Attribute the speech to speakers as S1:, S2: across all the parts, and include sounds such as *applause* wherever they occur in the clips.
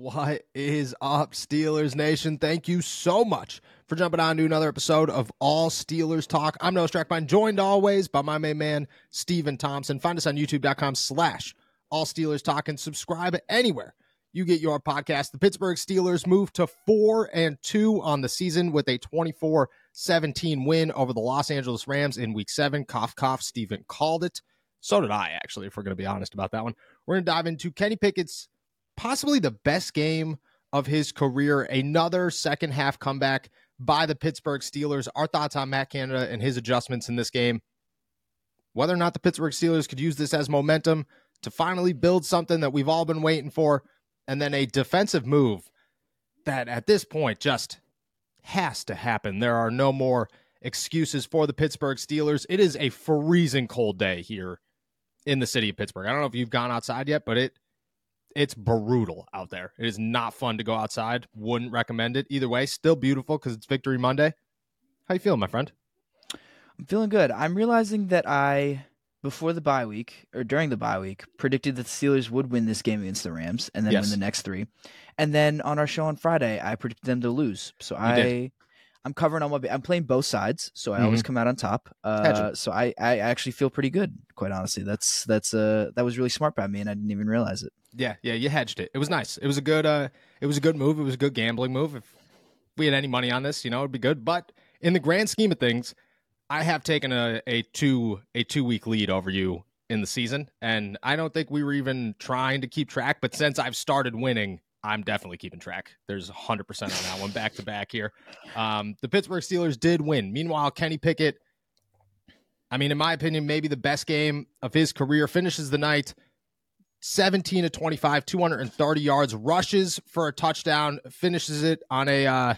S1: What is up, Steelers Nation? Thank you so much for jumping on to another episode of All Steelers Talk. I'm Noah Strackbein, joined always by my main man, Steven Thompson. Find us on youtube.com slash All Steelers Talk and subscribe anywhere you get your podcast. The Pittsburgh Steelers move to 4 and 2 on the season with a 24 17 win over the Los Angeles Rams in week seven. Cough, cough. Steven called it. So did I, actually, if we're going to be honest about that one. We're going to dive into Kenny Pickett's possibly the best game of his career. Another second half comeback by the Pittsburgh Steelers. Our thoughts on Matt Canada and his adjustments in this game. Whether or not the Pittsburgh Steelers could use this as momentum to finally build something that we've all been waiting for. And then a defensive move that at this point just has to happen. There are no more excuses for the Pittsburgh Steelers. It is a freezing cold day here in the city of Pittsburgh. I don't know if you've gone outside yet, but it it's brutal out there. It is not fun to go outside. Wouldn't recommend it either way. Still beautiful because it's Victory Monday. How you feeling, my friend?
S2: I'm feeling good. I'm realizing that I, before the bye week or during the bye week, predicted that the Steelers would win this game against the Rams and then
S1: Yes.
S2: win the next three. And then on our show on Friday, I predicted them to lose. So I,
S1: did.
S2: I'm covering all my. I'm playing both sides, so I always come out on top.
S1: Gotcha.
S2: Uh, so I, I actually feel pretty good, quite honestly. That's that's uh that was really smart by me, and I didn't even realize it.
S1: Yeah, yeah, you hedged it. It was nice. It was a good uh it was a good move. It was a good gambling move. If we had any money on this, you know, it'd be good. But in the grand scheme of things, I have taken a, a two a two week lead over you in the season. And I don't think we were even trying to keep track, but since I've started winning, I'm definitely keeping track. There's 100% on that one back to back here. Um, the Pittsburgh Steelers did win. Meanwhile, Kenny Pickett, I mean, in my opinion, maybe the best game of his career, finishes the night 17 to 25, 230 yards, rushes for a touchdown, finishes it on a uh,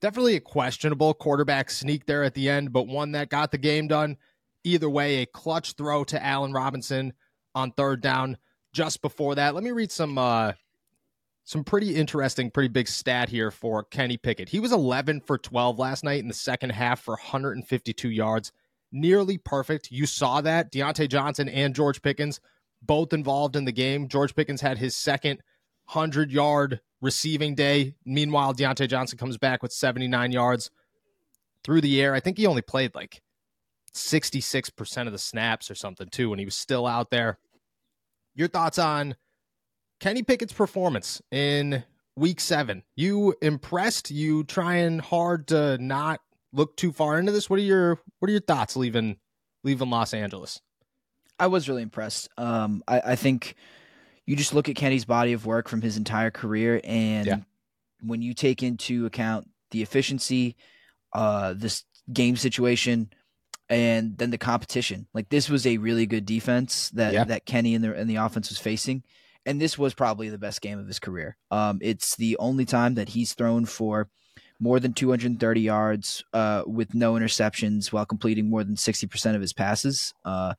S1: definitely a questionable quarterback sneak there at the end, but one that got the game done. Either way, a clutch throw to Allen Robinson on third down just before that. Let me read some uh, some pretty interesting, pretty big stat here for Kenny Pickett. He was 11 for 12 last night in the second half for 152 yards, nearly perfect. You saw that. Diontae Johnson and George Pickens both involved in the game. George Pickens had his second 100 yard receiving day. Meanwhile, Diontae Johnson comes back with 79 yards through the air. I think he only played like 66% of the snaps or something, too, when he was still out there. Your thoughts on Kenny Pickett's performance in week seven? You impressed? You trying hard to not look too far into this? What are your what are your thoughts leaving leaving Los Angeles?
S2: I was really impressed. Um, I, I think you just look at Kenny's body of work from his entire career, and
S1: Yeah.
S2: when you take into account the efficiency, uh, this game situation, and then the competition, like this was a really good defense that
S1: Yeah.
S2: that Kenny and the and the offense was facing, and this was probably the best game of his career. Um, it's the only time that he's thrown for more than 230 yards uh, with no interceptions while completing more than 60% of his passes. Uh,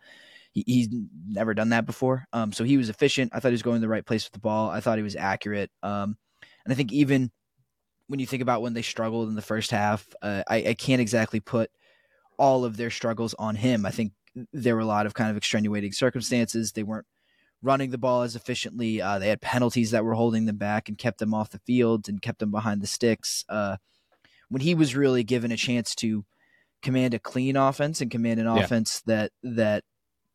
S2: he, he's never done that before. Um, so he was efficient. I thought he was going to the right place with the ball. I thought he was accurate. Um, and I think even when you think about when they struggled in the first half, uh, I, I can't exactly put all of their struggles on him. I think there were a lot of kind of extenuating circumstances. They weren't running the ball as efficiently. Uh, they had penalties that were holding them back and kept them off the field and kept them behind the sticks. Uh, when he was really given a chance to command a clean offense and command an
S1: Yeah.
S2: offense that that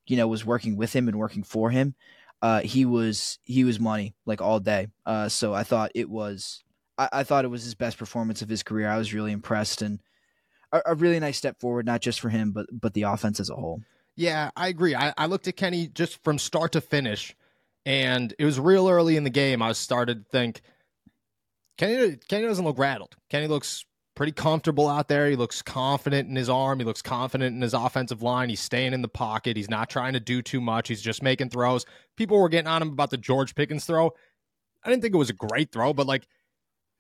S2: you know was working with him and working for him, uh, he was he was money like all day. Uh, so I thought it was I, I thought it was his best performance of his career. I was really impressed and a, a really nice step forward, not just for him but but the offense as a whole.
S1: Yeah, I agree. I, I looked at Kenny just from start to finish, and it was real early in the game. I started to think Kenny Kenny doesn't look rattled. Kenny looks pretty comfortable out there. He looks confident in his arm. He looks confident in his offensive line. He's staying in the pocket. He's not trying to do too much. He's just making throws. People were getting on him about the George Pickens throw. I didn't think it was a great throw, but like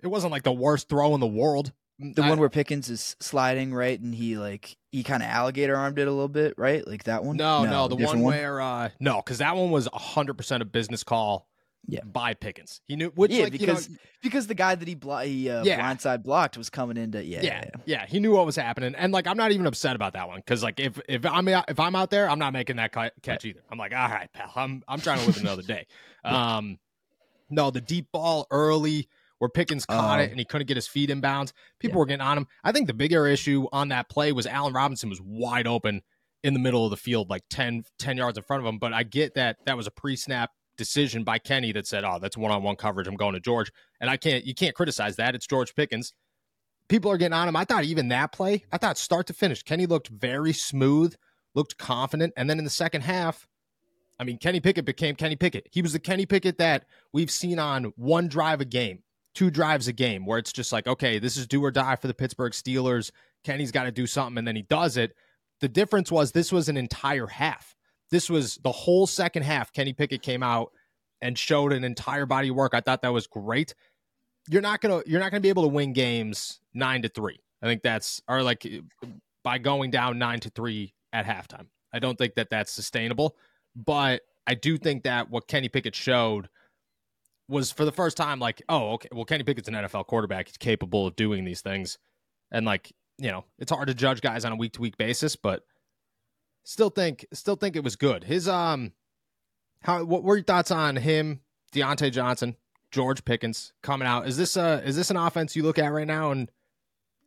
S1: it wasn't like the worst throw in the world.
S2: The
S1: I-
S2: one where Pickens is sliding right and he like he kind of alligator armed it a little bit, right? Like that one.
S1: No, no, the
S2: different
S1: one, where uh no, because that one was hundred percent a business call.
S2: Yeah.
S1: by Pickens. He knew which
S2: yeah,
S1: like
S2: because
S1: you know,
S2: because the guy that he, blo- he uh,
S1: Yeah.
S2: blindside blocked was coming into yeah,
S1: yeah, yeah, he knew what was happening, and like I'm not even upset about that one because like if if I'm if I'm out there, I'm not making that catch either. I'm like, all right, pal, I'm I'm trying to live another day. *laughs* Um, no, the deep ball early where Pickens caught
S2: Oh.
S1: it and he couldn't get his feet in bounds. People were getting on him. I think the bigger issue on that play was Allen Robinson was wide open in the middle of the field, like 10, 10 yards in front of him. But I get that that was a pre-snap decision by Kenny that said, "Oh, that's one-on-one coverage. I'm going to George," and I can't. You can't criticize that. It's George Pickens. People are getting on him. I thought even that play, I thought start to finish, Kenny looked very smooth, looked confident, and then in the second half, I mean, Kenny Pickett became Kenny Pickett. He was the Kenny Pickett that we've seen on one drive a game, two drives a game, where it's just like, okay, this is do or die for the Pittsburgh Steelers. Kenny's got to do something, and then he does it. The difference was this was an entire half. This was the whole second half. Kenny Pickett came out and showed an entire body of work. I thought that was great. You're not gonna you're not gonna be able to win games nine to three. I think that's or like by going down nine to three at halftime. I don't think that that's sustainable. But I do think that what Kenny Pickett showed was for the first time like, oh, okay, well, Kenny Pickett's an NFL quarterback. He's capable of doing these things. And like, you know, it's hard to judge guys on a week to week basis, but still think still think it was good. His um how what were your thoughts on him, Diontae Johnson, George Pickens coming out? Is this uh is this an offense you look at right now and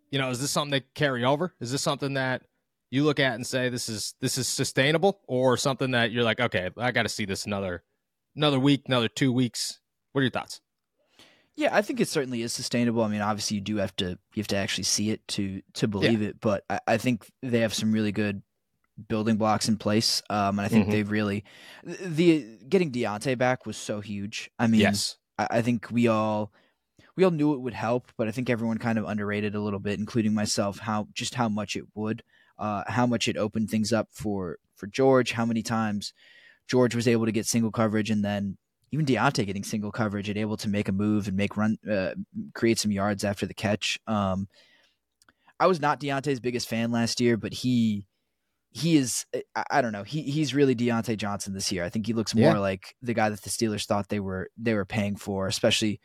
S1: you know, is this something they carry over? Is this something that you look at and say this is this is sustainable or something that you're like, okay, I got to see this another another week, another 2 weeks. What are your thoughts?
S2: Yeah, I think it certainly is sustainable. I mean, obviously you do have to you have to actually see it to to believe it, but I, I think they have some really good building blocks in place. Um, and I think
S1: Mhm.
S2: they've really the getting Diontae back was so huge. I mean,
S1: yes.
S2: I, I think we all we all knew it would help, but I think everyone kind of underrated a little bit, including myself, how just how much it would, uh, how much it opened things up for for George, how many times George was able to get single coverage, and then even Diontae getting single coverage and able to make a move and make run, uh, create some yards after the catch. Um, I was not Diontae's biggest fan last year, but he he is I, I don't know he he's really Diontae Johnson this year. I think he looks more
S1: Yeah.
S2: like the guy that the Steelers thought they were they were paying for, especially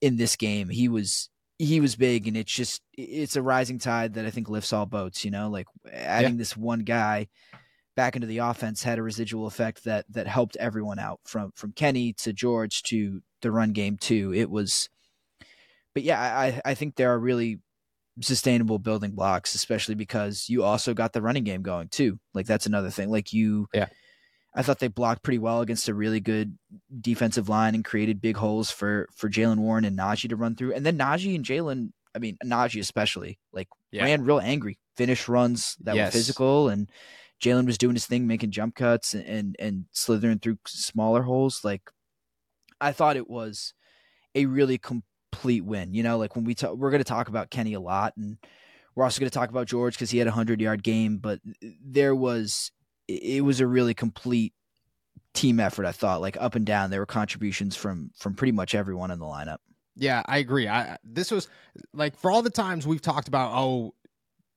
S2: in this game. He was he was big, and it's just it's a rising tide that I think lifts all boats. You know, like adding this one guy back into the offense had a residual effect that that helped everyone out from from Kenny to George to the run game too. It was, but yeah, I I think there are really sustainable building blocks, especially because you also got the running game going too. Like that's another thing. Like you,
S1: Yeah.
S2: I thought they blocked pretty well against a really good defensive line and created big holes for for Jaylen Warren and Najee to run through. And then Najee and Jaylen, I mean Najee especially, like
S1: Yeah.
S2: ran real angry, finished runs that
S1: Yes.
S2: were physical, and Jaylen was doing his thing, making jump cuts and, and and slithering through smaller holes. Like I thought it was a really complete win. You know, like when we talk, we're going to talk about Kenny a lot, and we're also going to talk about George because he had a hundred yard game. But there was, it was a really complete team effort. I thought, like up and down, there were contributions from from pretty much everyone in the lineup.
S1: Yeah, I agree. I this was like for all the times we've talked about, oh,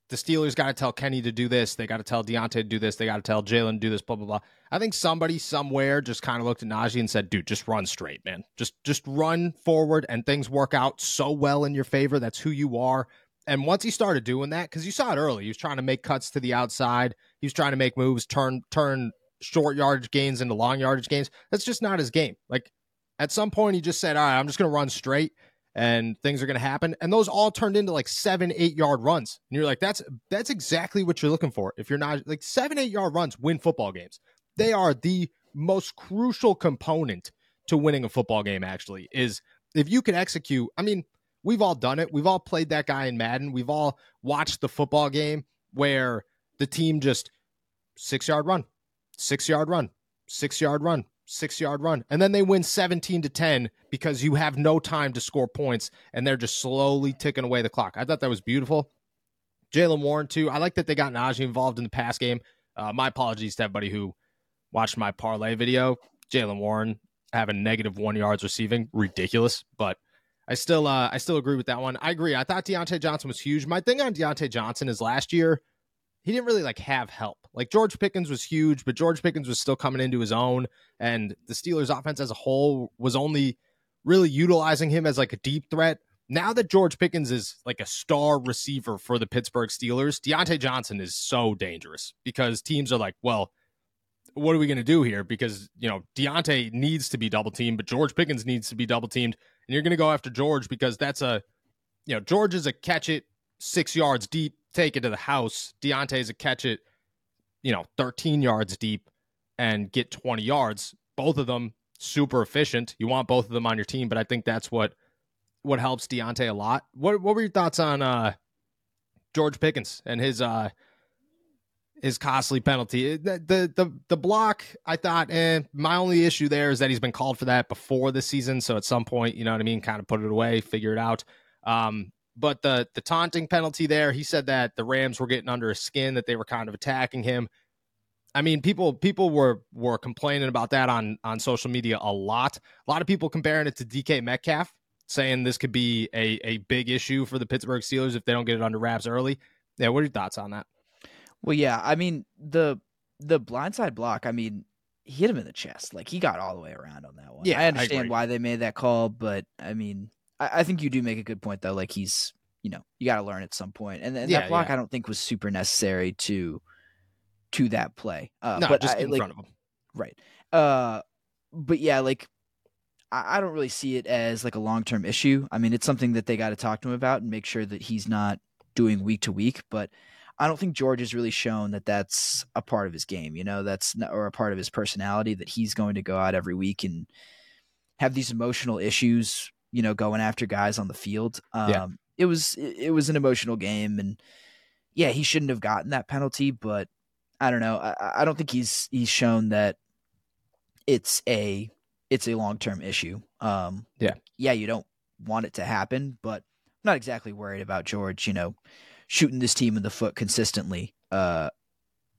S1: the Steelers got to tell Kenny to do this, they got to tell Diontae to do this, they got to tell Jaylen to do this, blah blah blah. I think somebody somewhere just kind of looked at Najee and said, "Dude, just run straight, man. Just just run forward, and things work out so well in your favor. That's who you are." And once he started doing that, because you saw it early, he was trying to make cuts to the outside. He was trying to make moves, turn turn short yardage gains into long yardage gains. That's just not his game. Like at some point, he just said, "All right, I'm just going to run straight." And things are going to happen. And those all turned into like seven, eight yard runs. And you're like, that's that's exactly what you're looking for. If you're not like seven, eight yard runs win football games. They are the most crucial component to winning a football game, actually, is if you can execute. I mean, we've all done it. We've all played that guy in Madden. We've all watched the football game where the team just six yard run, six yard run, six yard run, six yard run. And then they win 17 to 10 because you have no time to score points and they're just slowly ticking away the clock. I thought that was beautiful. Jaylen Warren, too. I like that they got Najee involved in the pass game. Uh, my apologies to everybody who watched my parlay video. Jaylen Warren having negative one yards receiving, ridiculous. But I still, uh, I still agree with that one. I agree. I thought Diontae Johnson was huge. My thing on Diontae Johnson is last year he didn't really like have help. Like George Pickens was huge, but George Pickens was still coming into his own, and the Steelers' offense as a whole was only really utilizing him as like a deep threat. Now that George Pickens is like a star receiver for the Pittsburgh Steelers, Diontae Johnson is so dangerous because teams are like, well, what are we going to do here? Because, you know, Diontae needs to be double teamed, but George Pickens needs to be double teamed. And you're going to go after George because that's a, you know, George is a catch it six yards deep take it to the house. Diontae's a catch it, you know, 13 yards deep and get 20 yards. Both of them super efficient. You want both of them on your team, but I think that's what what helps Diontae a lot. What what were your thoughts on uh George Pickens and his uh his costly penalty. The, the the the block, I thought, eh, my only issue there is that he's been called for that before the season. So at some point, you know what I mean, kind of put it away, figure it out. Um, but the the taunting penalty there, he said that the Rams were getting under his skin, that they were kind of attacking him. I mean, people people were were complaining about that on on social media a lot. A lot of people comparing it to DK Metcalf, saying this could be a a big issue for the Pittsburgh Steelers if they don't get it under wraps early. Yeah, what are your thoughts on that?
S2: Well, yeah, I mean the the blindside block. I mean, hit him in the chest. Like he got all the way around on that one.
S1: Yeah,
S2: I understand
S1: I
S2: why they made that call, but I mean, I, I think you do make a good point though. Like he's, you know, you got to learn at some point, and, and
S1: Yeah,
S2: that block
S1: yeah.
S2: I don't think was super necessary to to that play. Uh,
S1: no,
S2: but
S1: just
S2: I,
S1: in
S2: like,
S1: front of him.
S2: Right. Uh, but yeah, like I, I don't really see it as like a long term issue. I mean, it's something that they got to talk to him about and make sure that he's not doing week to week. But I don't think George has really shown that that's a part of his game. You know, that's not, or a part of his personality that he's going to go out every week and have these emotional issues. You know, going after guys on the field. Um,
S1: Yeah.
S2: It was it, was an emotional game, and yeah, he shouldn't have gotten that penalty, but. I don't know. I, I don't think he's he's shown that it's a it's a long term issue. Um,
S1: Yeah.
S2: yeah, you don't want it to happen, but I'm not exactly worried about George. You know, shooting this team in the foot consistently uh,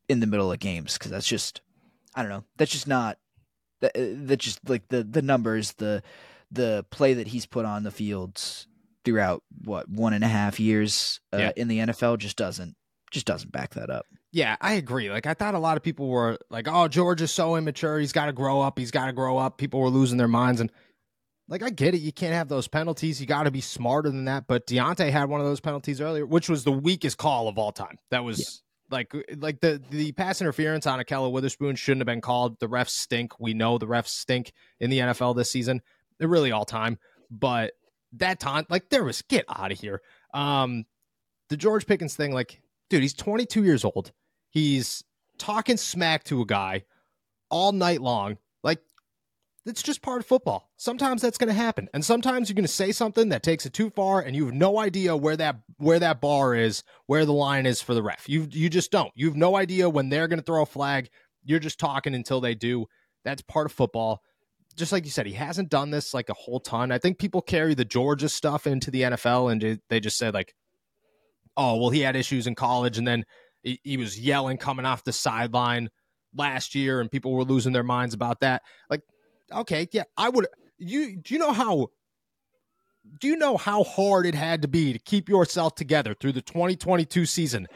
S2: in the middle of games because that's just I don't know. That's just not that. That's just like the the numbers, the the play that he's put on the fields throughout what one and a half years uh,
S1: Yeah.
S2: in the NFL just doesn't just doesn't back that up.
S1: Yeah, I agree. Like I thought a lot of people were like, "Oh, George is so immature. He's got to grow up. He's got to grow up." People were losing their minds, and like I get it. You can't have those penalties. You got to be smarter than that. But Diontae had one of those penalties earlier, which was the weakest call of all time. That was like like the the pass interference on Ahkello Witherspoon shouldn't have been called. The refs stink. We know the refs stink in the NFL this season. Really all time. But that time, like there was get out of here. Um, the George Pickens thing, like, dude, he's 22 years old. He's talking smack to a guy all night long. Like, it's just part of football. Sometimes that's going to happen, and sometimes you're going to say something that takes it too far, and you have no idea where that where that bar is, where the line is for the ref. You you just don't. You have no idea when they're going to throw a flag. You're just talking until they do. That's part of football. Just like you said, he hasn't done this like a whole ton. I think people carry the Georgia stuff into the NFL, and they just said like, "Oh, well, he had issues in college, and then he, he was yelling coming off the sideline last year, and people were losing their minds about that." Like, okay, yeah, I would. You do you know how? Do you know how hard it had to be to keep yourself together through the 2022 season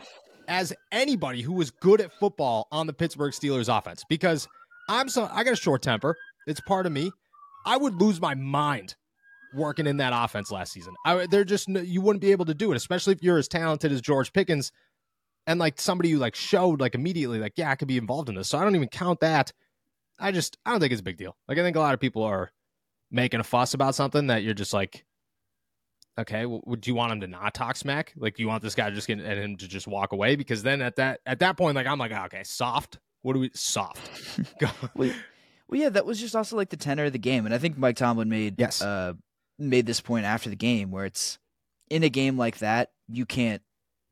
S1: as anybody who was good at football on the Pittsburgh Steelers offense? Because I'm so I got a short temper. It's part of me. I would lose my mind working in that offense last season. I, they're just you wouldn't be able to do it, especially if you're as talented as George Pickens and like somebody who like showed like immediately like yeah I could be involved in this. So I don't even count that. I just I don't think it's a big deal. Like I think a lot of people are making a fuss about something that you're just like okay, well, would you want him to not talk smack? Like, do you want this guy to just get and him to just walk away? Because then at that at that point, like I'm like, ah, okay, soft. What do we soft? *laughs*
S2: well, yeah, that was just also like the tenor of the game, and I think Mike Tomlin made
S1: yes
S2: uh, made this point after the game where it's in a game like that you can't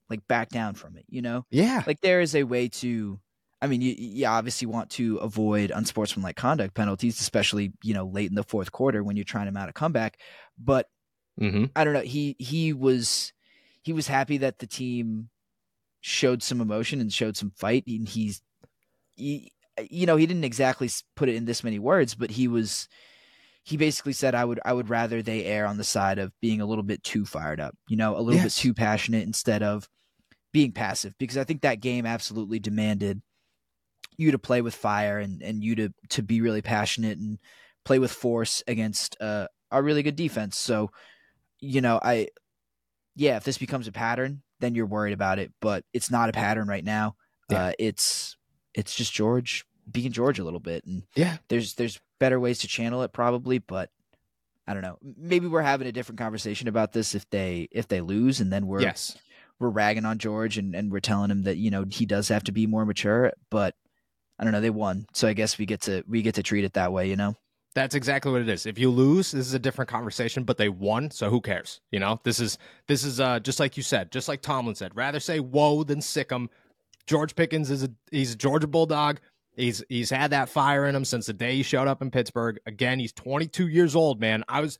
S2: like back down from it. You know,
S1: yeah,
S2: like there is a way to. I mean, you, you obviously want to avoid unsportsmanlike conduct penalties, especially you know late in the fourth quarter when you're trying to mount a comeback. But
S1: mm-hmm.
S2: I don't know. He he was he was happy that the team showed some emotion and showed some fight, and he's he, you know he didn't exactly put it in this many words, but he was he basically said I would I would rather they err on the side of being a little bit too fired up, you know, a little yes. bit too passionate instead of being passive because I think that game absolutely demanded you to play with fire and and you to to be really passionate and play with force against uh, a really good defense. So, you know, I yeah, if this becomes a pattern, then you're worried about it, but it's not a pattern right now. Yeah. Uh, it's it's just George being George a little bit, and
S1: yeah,
S2: there's there's better ways to channel it probably, but I don't know. Maybe we're having a different conversation about this if they if they lose, and then we're
S1: yes
S2: we're ragging on George and and we're telling him that you know he does have to be more mature, but I don't know. They won, so I guess we get to we get to treat it that way, you know.
S1: That's exactly what it is. If you lose, this is a different conversation, but they won, so who cares? You know, this is this is uh just like you said, just like Tomlin said. Rather say whoa than sick 'em. George Pickens is a he's a Georgia Bulldog. He's he's had that fire in him since the day he showed up in Pittsburgh. Again, he's 22 years old, man. I was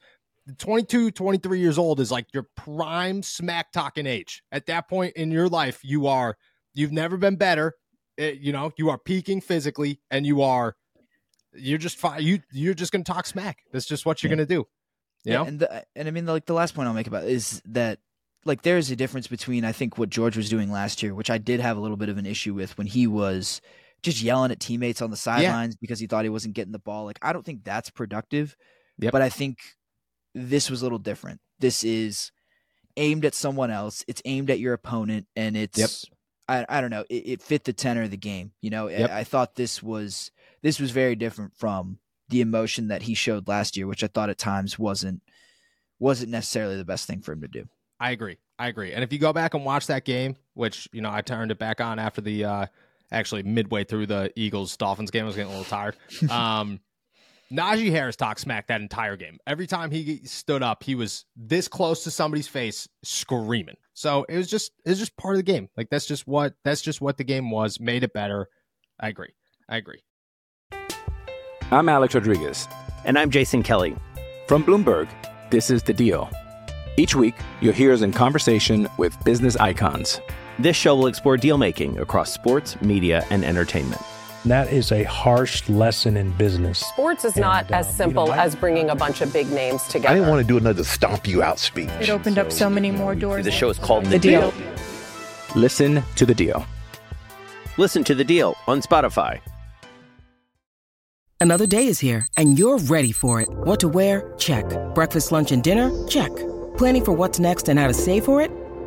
S1: 22, 23 years old is like your prime smack talking age. At that point in your life, you are you've never been better. It, eh, you know, you are peaking physically and you are you're just fine. You you're just going to talk smack. That's just what you're yeah. going to do. You yeah, know?
S2: and the, and I mean, like the last point I'll make about is that like there's a difference between I think what George was doing last year, which I did have a little bit of an issue with when he was just yelling at teammates on the sidelines yeah. because he thought he wasn't getting the ball. Like I don't think that's productive. Yep. But I think this was a little different. This is aimed at someone else. It's aimed at your opponent, and it's yep. I I don't know. It, it, fit the tenor of the game. You know, yep. I, I thought this was this was very different from the emotion that he showed last year, which I thought at times wasn't wasn't necessarily the best thing for him to do.
S1: I agree. I agree. And if you go back and watch that game, which you know I turned it back on after the uh actually midway through the Eagles Dolphins game, I was getting a little tired. *laughs* Um, Najee Harris talked smack that entire game. Every time he stood up, he was this close to somebody's face, screaming. So it was just it was just part of the game. Like that's just what that's just what the game was. Made it better. I agree. I agree.
S3: I'm Alex Rodriguez,
S4: and I'm Jason Kelly
S3: from Bloomberg. This is the Deal. Each week, you'll hear us in conversation with business icons.
S4: This show will explore deal making across sports, media, and entertainment.
S5: That is a harsh lesson in business.
S6: Sports is and, not uh, as simple you know, as bringing a bunch of big names together.
S7: I didn't want to do another stomp you out speech.
S8: It opened so, up so many more doors.
S4: The show is called
S8: The, the deal. deal.
S3: Listen to the deal.
S4: Listen to the deal on Spotify.
S9: Another day is here, and you're ready for it. What to wear? Check. Breakfast, lunch, and dinner? Check. Planning for what's next and how to save for it?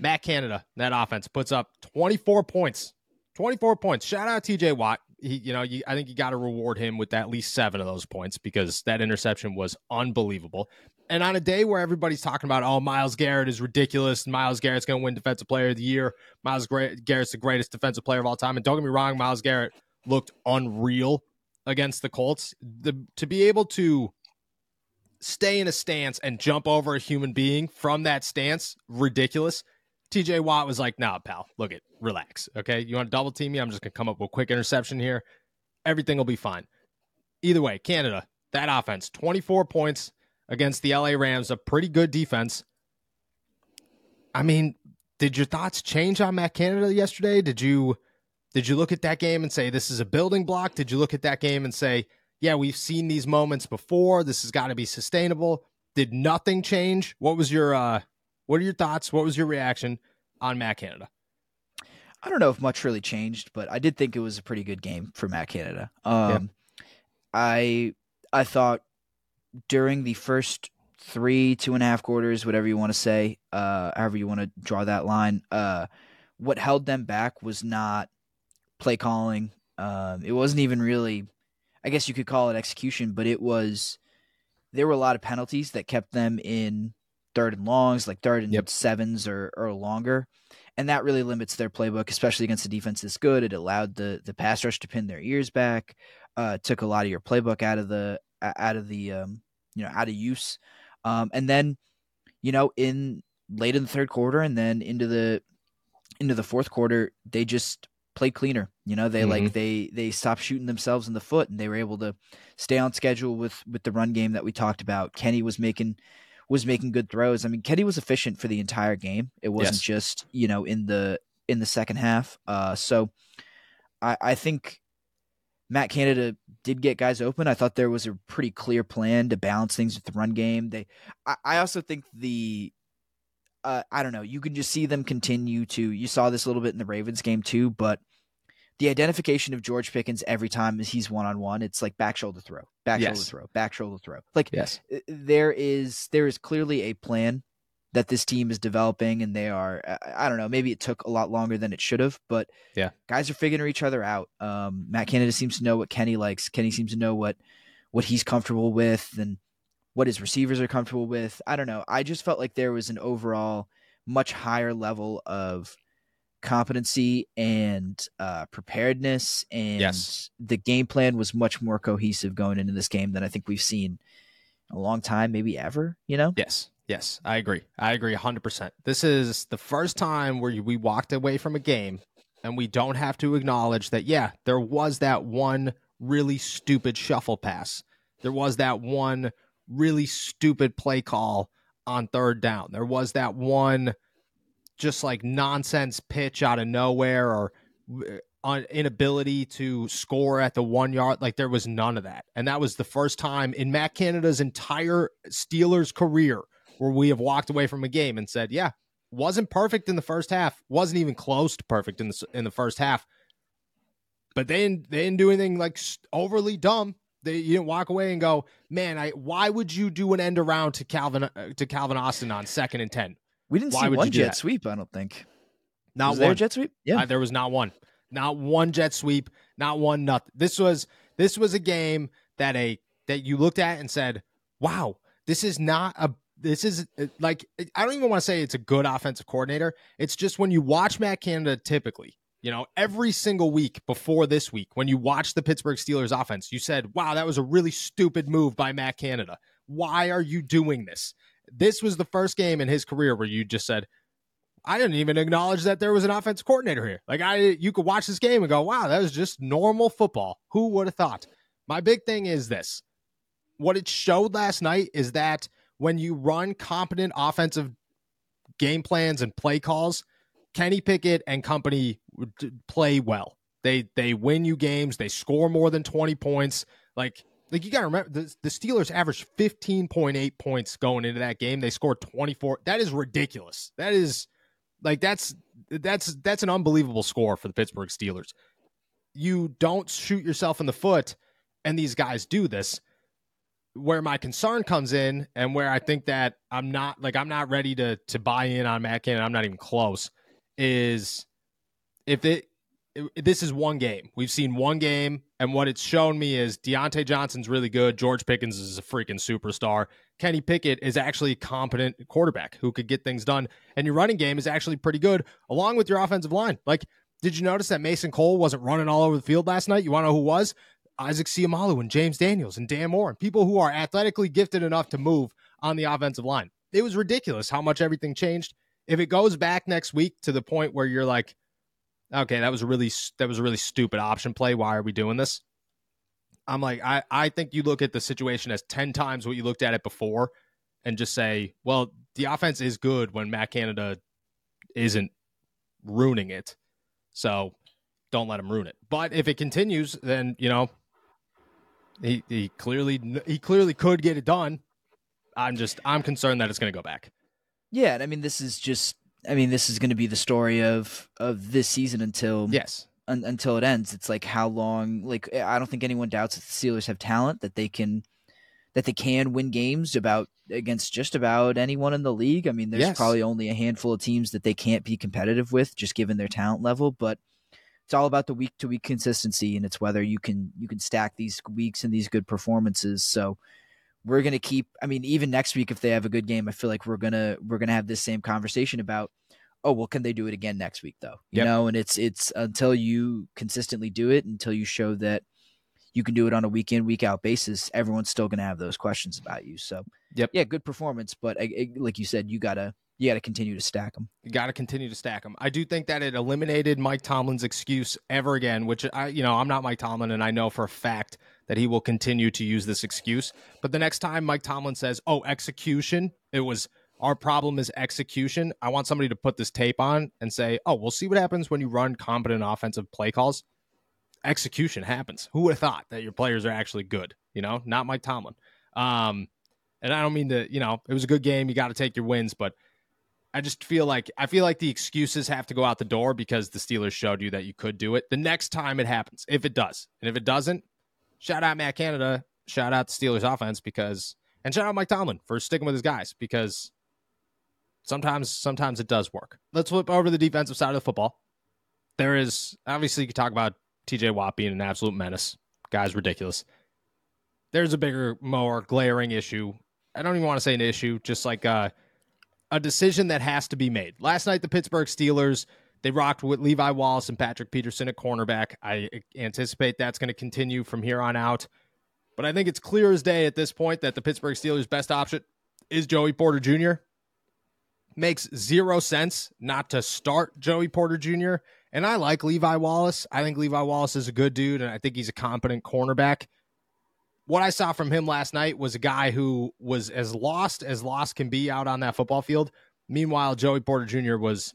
S1: Matt Canada, that offense puts up 24 points. 24 points. Shout out TJ Watt. He, you know, you, I think you got to reward him with at least seven of those points because that interception was unbelievable. And on a day where everybody's talking about, oh, Myles Garrett is ridiculous, Myles Garrett's going to win Defensive Player of the Year, Myles Garrett's the greatest defensive player of all time. And don't get me wrong, Myles Garrett looked unreal against the Colts. The, to be able to stay in a stance and jump over a human being from that stance, ridiculous. TJ Watt was like, nah, pal, look it, relax. Okay. You want to double team me? I'm just going to come up with a quick interception here. Everything will be fine. Either way, Canada, that offense, 24 points against the LA Rams, a pretty good defense. I mean, did your thoughts change on Matt Canada yesterday? Did you did you look at that game and say this is a building block? Did you look at that game and say, yeah, we've seen these moments before. This has got to be sustainable. Did nothing change? What was your uh what are your thoughts? What was your reaction on Matt Canada?
S2: I don't know if much really changed, but I did think it was a pretty good game for Matt Canada. Um, yeah. I I thought during the first three, two and a half quarters, whatever you want to say, uh, however you want to draw that line, uh, what held them back was not play calling. Um, it wasn't even really, I guess you could call it execution, but it was. There were a lot of penalties that kept them in third and longs, like third and yep. sevens or, or longer. And that really limits their playbook, especially against a defense this good. It allowed the the pass rush to pin their ears back, uh, took a lot of your playbook out of the out of the um, you know out of use. Um, and then, you know, in late in the third quarter and then into the into the fourth quarter, they just played cleaner. You know, they mm-hmm. like they they stopped shooting themselves in the foot and they were able to stay on schedule with with the run game that we talked about. Kenny was making was making good throws. I mean, Kenny was efficient for the entire game. It wasn't yes. just you know in the in the second half. Uh, so I, I think Matt Canada did get guys open. I thought there was a pretty clear plan to balance things with the run game. They, I, I also think the, uh, I don't know. You can just see them continue to. You saw this a little bit in the Ravens game too, but the identification of George Pickens every time he's one on one, it's like back shoulder throw, back yes. shoulder throw, back shoulder throw. Like yes. Uh, there is there is clearly a plan that this team is developing, and they are. I don't know. Maybe it took a lot longer than it should have, but
S1: yeah,
S2: guys are figuring each other out. Um, Matt Canada seems to know what Kenny likes. Kenny seems to know what what he's comfortable with, and what his receivers are comfortable with. I don't know. I just felt like there was an overall much higher level of competency and uh, preparedness, and yes. the game plan was much more cohesive going into this game than I think we've seen a long time, maybe ever. You know?
S1: Yes, yes, I agree. I agree hundred percent. This is the first time where we walked away from a game, and we don't have to acknowledge that. Yeah, there was that one really stupid shuffle pass. There was that one really stupid play call on third down. There was that one just like nonsense pitch out of nowhere or uh, inability to score at the one yard. Like there was none of that. And that was the first time in Matt Canada's entire Steelers career where we have walked away from a game and said, yeah, wasn't perfect in the first half, wasn't even close to perfect in the, in the first half. But they didn't, they didn't do anything like overly dumb. They you didn't walk away and go, man, I why would you do an end around to Calvin uh, to Calvin Austin on second and ten?
S2: We didn't Why see one jet sweep. I don't think.
S1: Not
S2: was
S1: one
S2: jet sweep. Yeah,
S1: uh, there was not one. Not one jet sweep. Not one. Nothing. This was this was a game that a that you looked at and said, "Wow, this is not a." This is uh, like I don't even want to say it's a good offensive coordinator. It's just when you watch Matt Canada typically, you know, every single week before this week, when you watch the Pittsburgh Steelers offense, you said, wow, that was a really stupid move by Matt Canada. Why are you doing this? This was the first game in his career where you just said, I didn't even acknowledge that there was an offensive coordinator here. Like I you could watch this game and go, wow, that was just normal football. Who would have thought? My big thing is this. What it showed last night is that when you run competent offensive game plans and play calls, Kenny Pickett and company play well. They they win you games, they score more than 20 points. Like like you got to remember, the, the Steelers averaged 15.8 points going into that game. They scored 24. That is ridiculous. That is like that's that's that's an unbelievable score for the Pittsburgh Steelers. You don't shoot yourself in the foot, and these guys do this. Where my concern comes in, and where I think that I'm not like I'm not ready to to buy in on Matt Canada. I'm not even close. Is if it this is one game. We've seen one game, and what it's shown me is Diontae Johnson's really good. George Pickens is a freaking superstar. Kenny Pickett is actually a competent quarterback who could get things done. And your running game is actually pretty good, along with your offensive line. Like, did you notice that Mason Cole wasn't running all over the field last night? You want to know who was? Isaac Seumalo and James Daniels and Dan Moore, and people who are athletically gifted enough to move on the offensive line. It was ridiculous how much everything changed. If it goes back next week to the point where you're like, okay, that was a really that was a really stupid option play. Why are we doing this? I'm like, I, I think you look at the situation as 10 times what you looked at it before and just say, well, the offense is good when Matt Canada isn't ruining it. So don't let him ruin it. But if it continues, then, you know, he, he clearly he clearly could get it done. I'm just I'm concerned that it's going to go back.
S2: Yeah, and I mean this is just I mean, this is going to be the story of of this season until
S1: yes
S2: un, until it ends. It's like how long? Like eh, I don't think anyone doubts that the Steelers have talent that they can that they can win games about against just about anyone in the league. I mean, there's
S1: Yes.
S2: probably only a handful of teams that they can't be competitive with just given their talent level, but it's all about the week to week consistency and it's whether you can you can stack these weeks and these good performances. So we're going to keep I mean even next week if they have a good game, I feel like we're going to we're going to have this same conversation about oh, well can they do it again next week though? You
S1: Yep.
S2: know, and it's it's until you consistently do it until you show that you can do it on a week in week out basis everyone's still going to have those questions about you so
S1: Yep.
S2: yeah good performance but I, I- like you said you gotta you gotta continue to stack them
S1: You got to continue to stack them. I do think that it eliminated Mike Tomlin's excuse ever again, which I, you know, I'm not Mike Tomlin, and I know for a fact that he will continue to use this excuse. But the next time Mike Tomlin says, "Oh, execution," it was our problem is execution. I want somebody to put this tape on and say, "Oh, we'll see what happens when you run competent offensive play calls." Execution happens. Who would have thought that your players are actually good? You know, not Mike Tomlin. Um, and I don't mean to, you know, it was a good game. You got to take your wins, but I just feel like I feel like the excuses have to go out the door because the Steelers showed you that you could do it. The next time it happens, if it does, and if it doesn't, shout out Matt Canada, shout out the Steelers offense because, and shout out Mike Tomlin for sticking with his guys because sometimes sometimes it does work. Let's flip over to the defensive side of the football. There is obviously you could talk about T.J. Watt being an absolute menace. Guy's ridiculous. There's a bigger, more glaring issue. I don't even want to say an issue, just like uh a decision that has to be made. Last night, the Pittsburgh Steelers they rocked with Levi Wallace and Patrick Peterson at cornerback. I anticipate that's going to continue from here on out. But I think it's clear as day at this point that the Pittsburgh Steelers' best option is Joey Porter Jr. Makes zero sense not to start Joey Porter Jr. And I like Levi Wallace. I think Levi Wallace is a good dude, and I think he's a competent cornerback what I saw from him last night was a guy who was as lost as lost can be out on that football field. Meanwhile, Joey Porter Jr. was,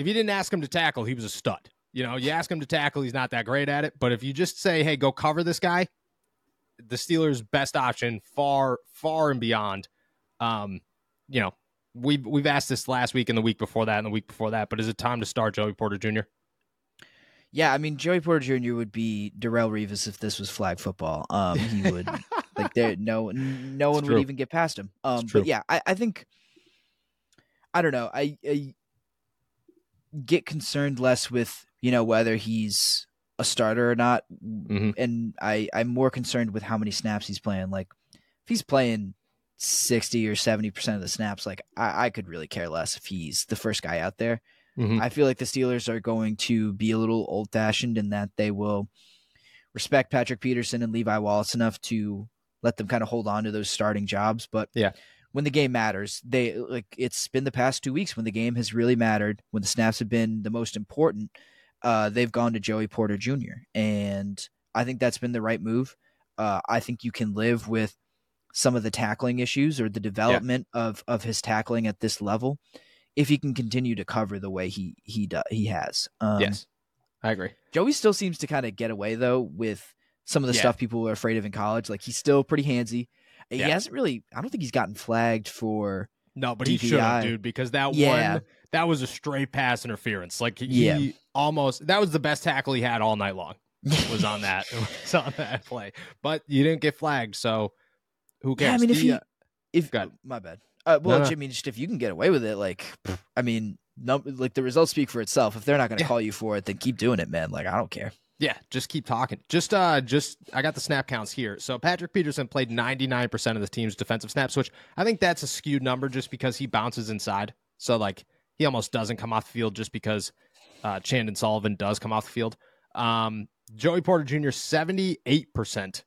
S1: if you didn't ask him to tackle, he was a stud. You know, you ask him to tackle, he's not that great at it. But if you just say, hey, go cover this guy, the Steelers' best option, far, far and beyond. Um, you know, we've we've asked this last week and the week before that and the week before that, but is it time to start Joey Porter Jr.?
S2: yeah i mean joey porter jr would be Darrelle Revis if this was flag football um he would *laughs* like there no no one
S1: true.
S2: would even get past him um but yeah I, I think i don't know I, I get concerned less with you know whether he's a starter or not
S1: Mhm.
S2: and i i'm more concerned with how many snaps he's playing like if he's playing 60 or 70 percent of the snaps like I, I could really care less if he's the first guy out there
S1: Mhm.
S2: I feel like the Steelers are going to be a little old fashioned in that they will respect Patrick Peterson and Levi Wallace enough to let them kind of hold on to those starting jobs. But
S1: Yeah.
S2: When the game matters, they like it's been the past two weeks when the game has really mattered, when the snaps have been the most important, uh, they've gone to Joey Porter Jr. And I think that's been the right move. Uh, I think you can live with some of the tackling issues or the development of of his tackling at this level if he can continue to cover the way he he do, he has. Um,
S1: yes, I agree.
S2: Joey still seems to kind of get away though with some of the
S1: Yeah.
S2: stuff people were afraid of in college. Like he's still pretty handsy. He hasn't really. I don't think he's gotten flagged for.
S1: No, but he should have, dude, because that
S2: Yeah.
S1: one that was a straight pass interference. Like he
S2: Yeah.
S1: almost that was the best tackle he had all night long. Was on that *laughs* was on that play, but you didn't get flagged, so who
S2: Yeah, I mean, if he,
S1: uh,
S2: if
S1: Go
S2: my bad. Uh, well,
S1: No, no.
S2: I mean, just if you can get away with it, like, I mean, no, like the results speak for itself. If they're not going to
S1: Yeah.
S2: call you for it, then keep doing it, man. Like, I don't care.
S1: Yeah, just keep talking. Just uh, just I got the snap counts here. So Patrick Peterson played ninety nine percent of the team's defensive snaps, which I think that's a skewed number just because he bounces inside. So like he almost doesn't come off the field just because uh, Chandon Sullivan does come off the field. Um, Joey Porter Jr. 78%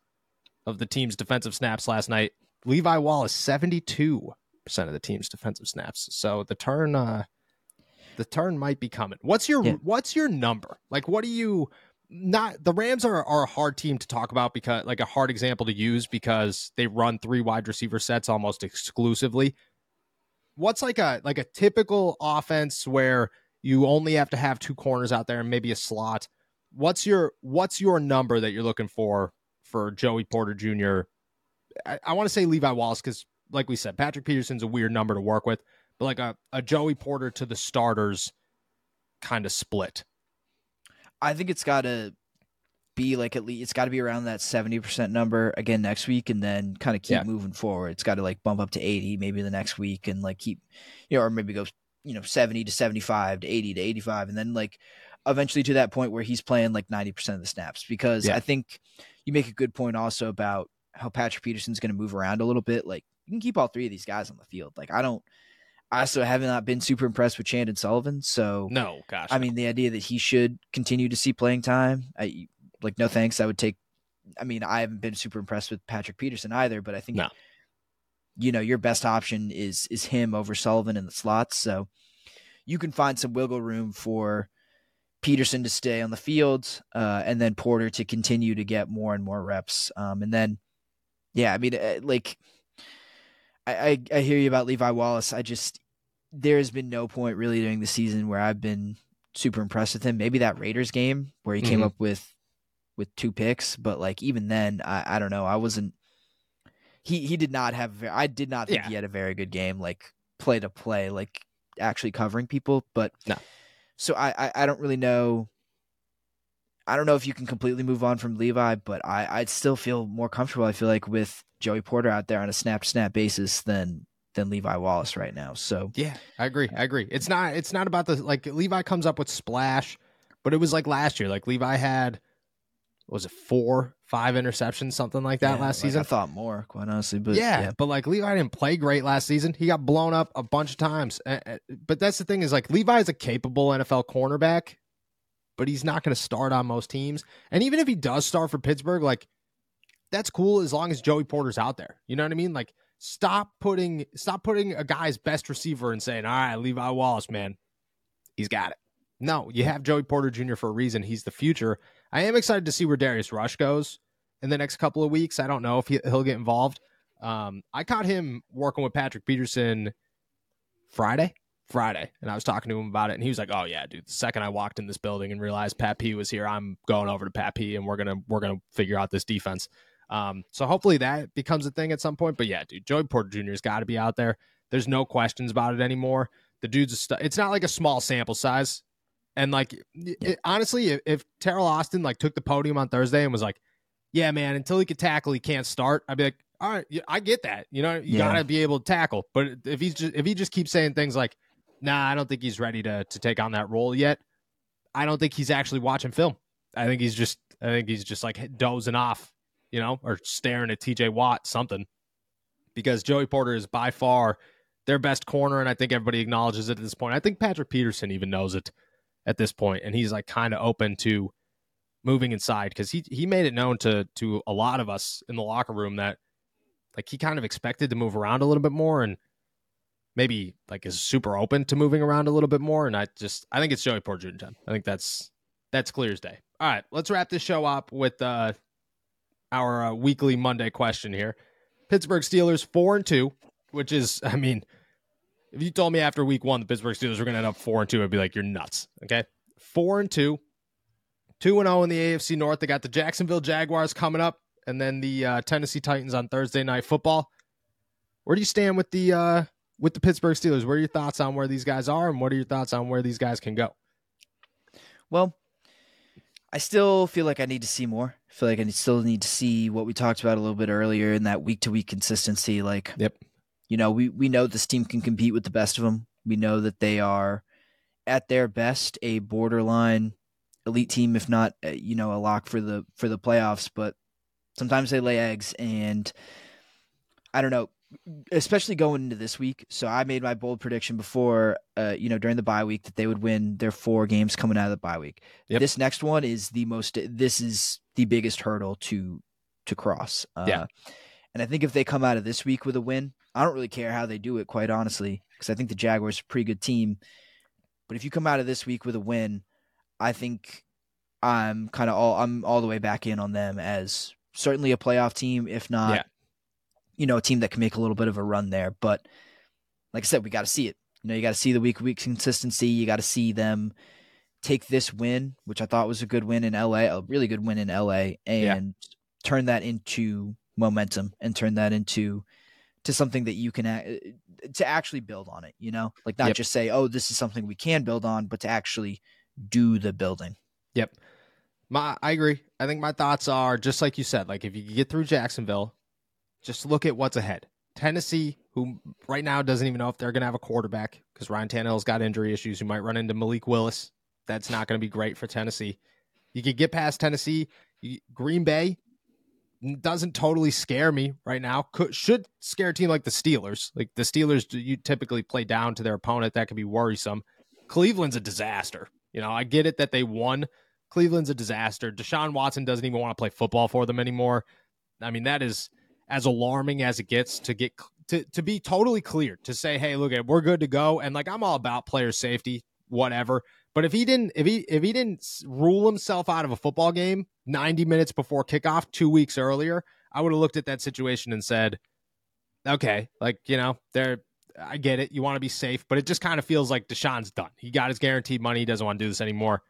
S1: of the team's defensive snaps last night. Levi Wallace 72% of the team's defensive snaps. So the turn uh the turn might be coming. What's your
S2: Yeah.
S1: what's your number? Like what do you not the Rams are, are a hard team to talk about because like a hard example to use because they run three wide receiver sets almost exclusively. What's like a like a typical offense where you only have to have two corners out there and maybe a slot? What's your what's your number that you're looking for for Joey Porter Jr. I, I want to say Levi Wallace because, like we said, Patrick Peterson's a weird number to work with. But like a, a Joey Porter to the starters kind of split.
S2: I think it's got to be like at least it's got to be around that 70% number again next week and then kind of keep yeah. moving forward. It's got to like bump up to 80 maybe the next week and like keep you know or maybe go you know 70 to 75 to 80 to 85 and then like eventually to that point where he's playing like 90% of the snaps because yeah. I think you make a good point also about how Patrick Peterson's going to move around a little bit. Like you can keep all three of these guys on the field. Like I don't, I also have not been super impressed with Chandon Sullivan. So
S1: no, gosh,
S2: I mean the idea that he should continue to see playing time, I like no thanks. I would take. I mean I haven't been super impressed with Patrick Peterson either, but I think no. you know your best option is is him over Sullivan in the slots. So you can find some wiggle room for Peterson to stay on the field, uh, and then Porter to continue to get more and more reps. Um, and then, yeah, I mean, uh, like, I, I, I hear you about Levi Wallace. I just there has been no point really during the season where I've been super impressed with him. Maybe that Raiders game where he mm-hmm. came up with with two picks, but like even then, I, I don't know. I wasn't. He he did not have. I did not think yeah. he had a very good game, like play to play, like actually covering people. But
S1: no
S2: so I, I, I don't really know. I don't know if you can completely move on from Levi, but I I'd still feel more comfortable. I feel like with Joey Porter out there on a snap snap basis than than Levi Wallace right now. So
S1: yeah, I agree. I agree. It's not it's not about the like Levi comes up with splash, but it was like last year. Like Levi had was it four, five interceptions, something like that yeah, last
S2: like
S1: season? I
S2: thought more, quite honestly. But
S1: yeah,
S2: yeah,
S1: but like Levi didn't play great last season. He got blown up a bunch of times. But that's the thing is like Levi is a capable NFL cornerback, but he's not going to start on most teams. And even if he does start for Pittsburgh, like that's cool as long as Joey Porter's out there. You know what I mean? Like stop putting stop putting a guy's best receiver and saying, "All right, Levi Wallace, man, he's got it." No, you have Joey Porter Jr. for a reason. He's the future. I am excited to see where Darius Rush goes in the next couple of weeks. I don't know if he, will get involved. Um, I caught him working with Patrick Peterson Friday, Friday, and I was talking to him about it, and he was like, "Oh yeah, dude. The second I walked in this building and realized Pat P was here, I'm going over to Pat P, and we're gonna we're gonna figure out this defense." Um, so hopefully that becomes a thing at some point. But yeah, dude, Joey Porter Jr.'s got to be out there. There's no questions about it anymore. The dude's a st- it's not like a small sample size. And like, it, honestly, if, if Teryl Austin like took the podium on Thursday and was like, "Yeah, man, until he can tackle, he can't start," I'd be like, "All right, I get that. You know, you yeah. gotta be able to tackle." But if he's just if he just keeps saying things like, "Nah, I don't think he's ready to to take on that role yet," I don't think he's actually watching film. I think he's just I think he's just like dozing off, you know, or staring at T.J. Watt something. Because Joey Porter is by far their best corner, and I think everybody acknowledges it at this point. I think Patrick Peterson even knows it at this point, and he's like kind of open to moving inside because he he made it known to to a lot of us in the locker room that like he kind of expected to move around a little bit more and maybe like is super open to moving around a little bit more. And I just I think it's Joey Porter. I think that's that's clear as day. All right, let's wrap this show up with uh, our uh, weekly Monday question here. Pittsburgh Steelers four and two, which is *laughs* I mean if you told me after week one the Pittsburgh Steelers were going to end up four and two, I'd be like, you're nuts. Okay, four and two, two and zero oh in the AFC North. They got the Jacksonville Jaguars coming up, and then the uh, Tennessee Titans on Thursday night football. Where do you stand with the uh, with the Pittsburgh Steelers? What are your thoughts on where these guys are, and what are your thoughts on where these guys can go?
S2: Well, I still feel like I need to see more. I feel like I still need to see what we talked about a little bit earlier in that week to week consistency. Like,
S1: yep
S2: you know, we we know this team can compete with the best of them. We know that they are at their best a borderline elite team, if not uh, you know a lock for the for the playoffs. But sometimes they lay eggs, and I don't know, especially going into this week. So I made my bold prediction before, uh, you know, during the bye week that they would win their four games coming out of the bye week. Yep. This next one is the most. This is the biggest hurdle to to cross.
S1: Uh, yeah.
S2: And I think if they come out of this week with a win, I don't really care how they do it, quite honestly, because I think the Jaguars are a pretty good team. But if you come out of this week with a win, I think I'm kind of all I'm all the way back in on them as certainly a playoff team, if not, yeah. You know, a team that can make a little bit of a run there. But like I said, we got to see it. You know, you got to see the week week consistency. You got to see them take this win, which I thought was a good win in LA, a really good win in LA, and yeah. turn that into momentum and turn that into to something that you can to actually build on it. You know, like not
S1: Yep.
S2: just say, "Oh, this is something we can build on," but to actually do the building.
S1: Yep. My I agree. I think my thoughts are just like you said, like if you get through Jacksonville, just look at what's ahead. Tennessee, who right now doesn't even know if they're going to have a quarterback because Ryan Tannehill's got injury issues. You might run into Malik Willis. That's not going to be great for Tennessee. You could get past Tennessee. Green Bay doesn't totally scare me right now. Could should scare a team like the Steelers. Like the Steelers, you typically play down to their opponent. That could be worrisome. Cleveland's a disaster. You know, I get it that they won. Cleveland's a disaster. Deshaun Watson doesn't even want to play football for them anymore. I mean, that is as alarming as it gets to get to to be totally clear to say, hey, look at we're good to go. And like I'm all about player safety, whatever. But if he didn't if he if he didn't rule himself out of a football game 90 minutes before kickoff two weeks earlier, I would have looked at that situation and said, okay, like you know, they're I get it. You want to be safe, but it just kind of feels like Deshaun's done. He got his guaranteed money. He doesn't want to do this anymore.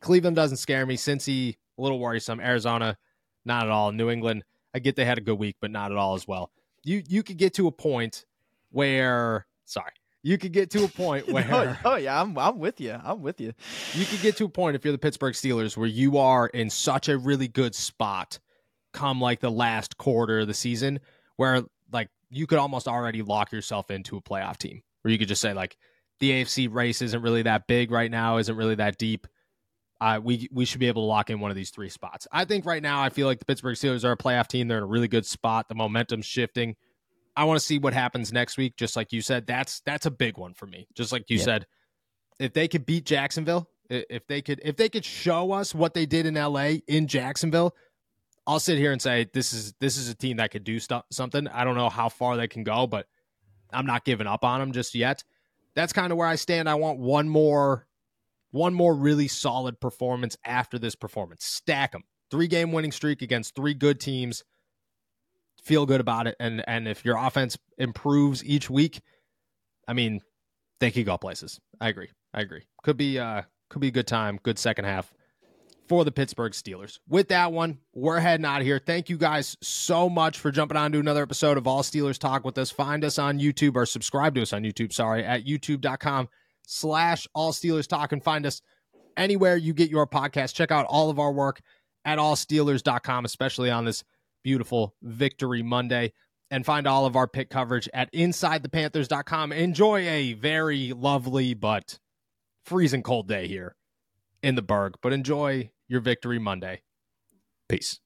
S1: Cleveland doesn't scare me. Cincy, a little worrisome. Arizona, not at all. New England, I get they had a good week, but not at all as well. You you could get to a point where sorry, you could get to a point *laughs* where
S2: oh, oh, yeah, I'm I'm with you. I'm with you.
S1: you could get to a point if you're the Pittsburgh Steelers where you are in such a really good spot come like the last quarter of the season where like you could almost already lock yourself into a playoff team where you could just say like the AFC race isn't really that big right now, isn't really that deep. Uh, we we should be able to lock in one of these three spots. I think right now I feel like the Pittsburgh Steelers are a playoff team. They're in a really good spot. The momentum's shifting. I want to see what happens next week. Just like you said, that's that's a big one for me. Just like you
S2: Yeah.
S1: said, if they could beat Jacksonville, if they could if they could show us what they did in LA in Jacksonville, I'll sit here and say this is this is a team that could do something. I don't know how far they can go, but I'm not giving up on them just yet. That's kind of where I stand. I want one more one more really solid performance after this performance. Stack them. Three game winning streak against three good teams. Feel good about it. And and if your offense improves each week, I mean, they could go places. I agree. I agree. Could be uh could be a good time, good second half for the Pittsburgh Steelers. With that one, we're heading out of here. Thank you guys so much for jumping on to another episode of All Steelers Talk with us. Find us on YouTube or subscribe to us on YouTube, sorry, at youtube.com slash All Steelers Talk and find us anywhere you get your podcast. Check out all of our work at allsteelers.com, especially on this beautiful Victory Monday. And find all of our Pitt coverage at InsideThePanthers.com. Enjoy a very lovely but freezing cold day here in the Burgh, but enjoy your Victory Monday. Peace.